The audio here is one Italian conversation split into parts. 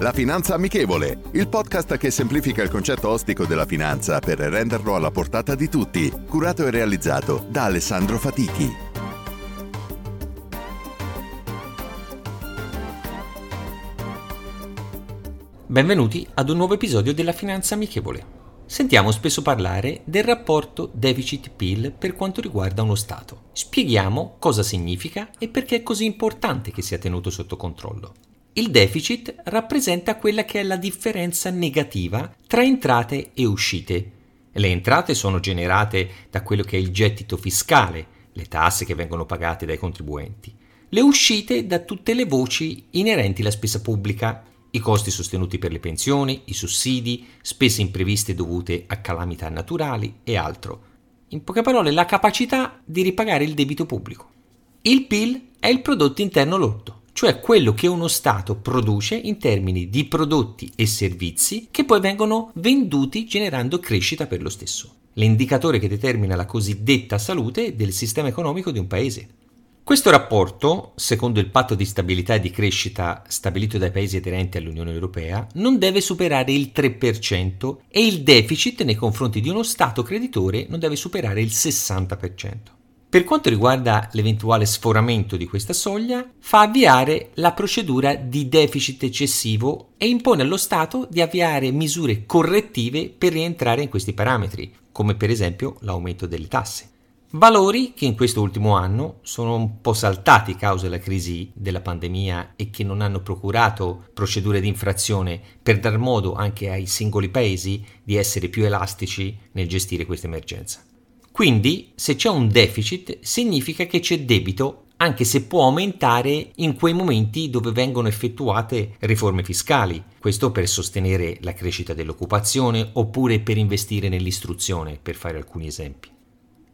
La Finanza Amichevole, il podcast che semplifica il concetto ostico della finanza per renderlo alla portata di tutti, curato e realizzato da Alessandro Fatichi. Benvenuti ad un nuovo episodio della Finanza Amichevole. Sentiamo spesso parlare del rapporto deficit-PIL per quanto riguarda uno Stato. Spieghiamo cosa significa e perché è così importante che sia tenuto sotto controllo. Il deficit rappresenta quella che è la differenza negativa tra entrate e uscite. Le entrate sono generate da quello che è il gettito fiscale, le tasse che vengono pagate dai contribuenti. Le uscite da tutte le voci inerenti alla spesa pubblica, i costi sostenuti per le pensioni, i sussidi, spese impreviste dovute a calamità naturali e altro. In poche parole, la capacità di ripagare il debito pubblico. Il PIL è il prodotto interno lordo, cioè quello che uno Stato produce in termini di prodotti e servizi che poi vengono venduti generando crescita per lo stesso, l'indicatore che determina la cosiddetta salute del sistema economico di un paese. Questo rapporto, secondo il patto di stabilità e di crescita stabilito dai paesi aderenti all'Unione Europea, non deve superare il 3% e il deficit nei confronti di uno Stato creditore non deve superare il 60%. Per quanto riguarda l'eventuale sforamento di questa soglia, fa avviare la procedura di deficit eccessivo e impone allo Stato di avviare misure correttive per rientrare in questi parametri, come per esempio l'aumento delle tasse. Valori che in questo ultimo anno sono un po' saltati causa della crisi della pandemia e che non hanno procurato procedure di infrazione per dar modo anche ai singoli paesi di essere più elastici nel gestire questa emergenza. Quindi, se c'è un deficit, significa che c'è debito, anche se può aumentare in quei momenti dove vengono effettuate riforme fiscali, questo per sostenere la crescita dell'occupazione oppure per investire nell'istruzione, per fare alcuni esempi.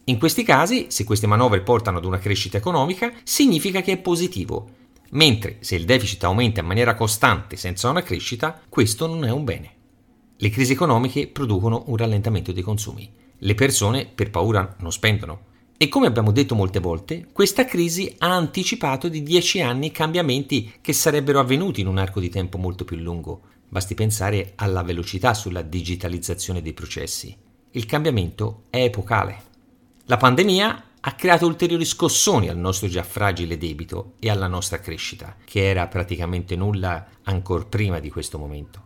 In questi casi, se queste manovre portano ad una crescita economica, significa che è positivo, mentre se il deficit aumenta in maniera costante senza una crescita, questo non è un bene. Le crisi economiche producono un rallentamento dei consumi. Le persone per paura non spendono. E come abbiamo detto molte volte, questa crisi ha anticipato di 10 anni cambiamenti che sarebbero avvenuti in un arco di tempo molto più lungo. Basti pensare alla velocità sulla digitalizzazione dei processi. Il cambiamento è epocale. La pandemia ha creato ulteriori scossoni al nostro già fragile debito e alla nostra crescita, che era praticamente nulla ancora prima di questo momento.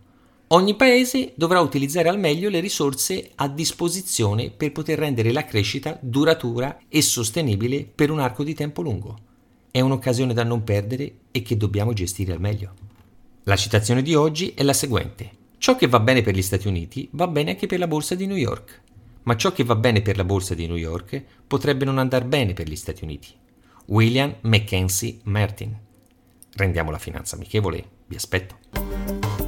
Ogni paese dovrà utilizzare al meglio le risorse a disposizione per poter rendere la crescita duratura e sostenibile per un arco di tempo lungo. È un'occasione da non perdere e che dobbiamo gestire al meglio. La citazione di oggi è la seguente. Ciò che va bene per gli Stati Uniti va bene anche per la borsa di New York ma ciò che va bene per la borsa di New York potrebbe non andare bene per gli Stati Uniti. William Mackenzie Martin. Rendiamo la finanza amichevole, vi aspetto.